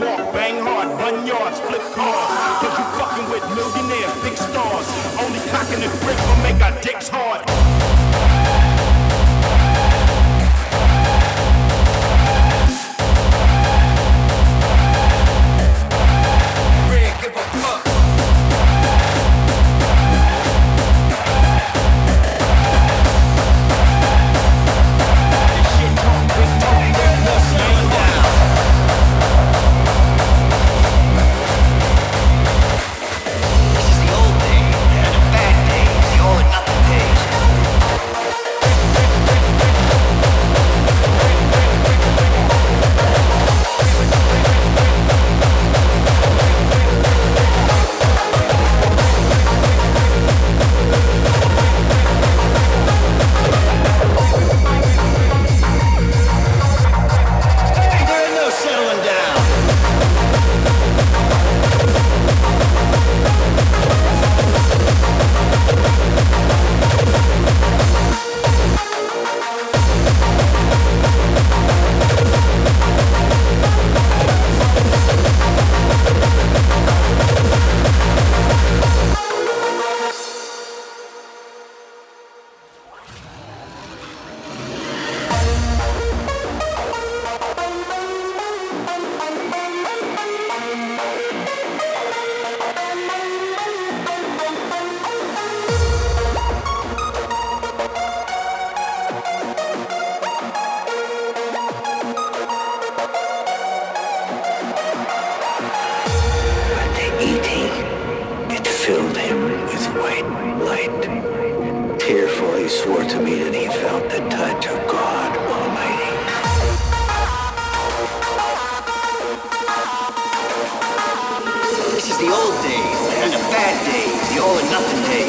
walk, bang hard, run yards, flip cars. Cause you fucking with millionaires, big stars. Only cocking the grip will make our dicks hard. for he swore to me that he felt the touch of God Almighty. This is the old days, and the bad days, the all or nothing days.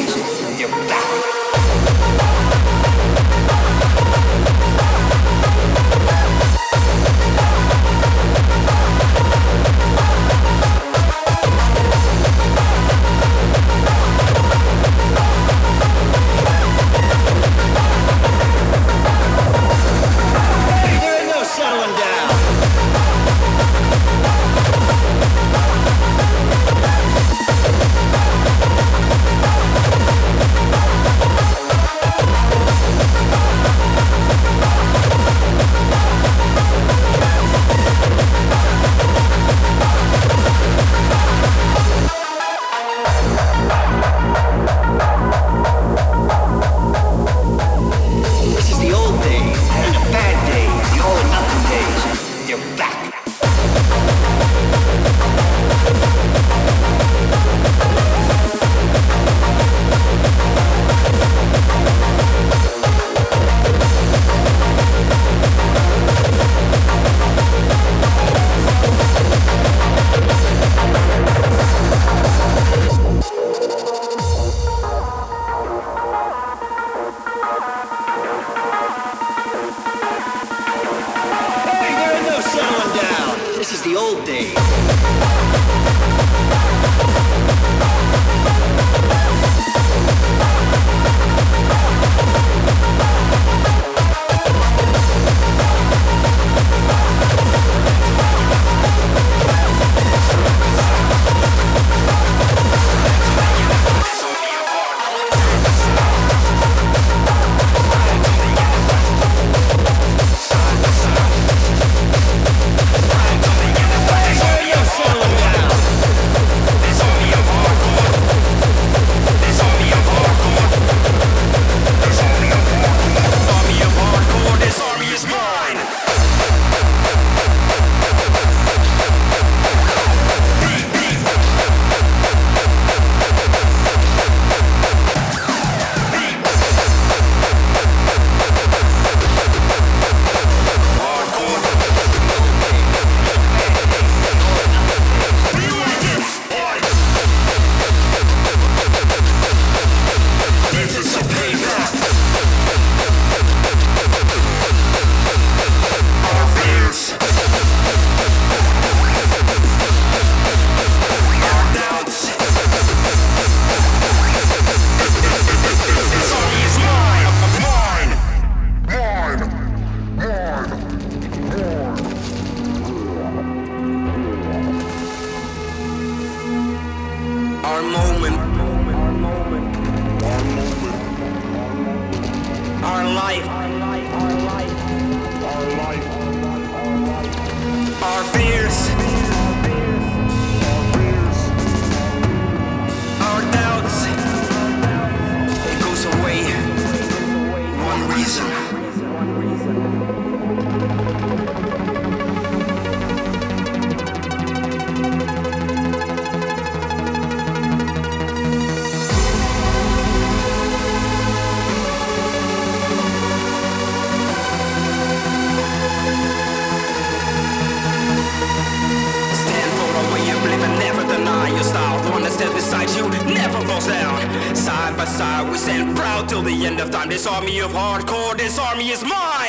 This army of hardcore, this army is mine.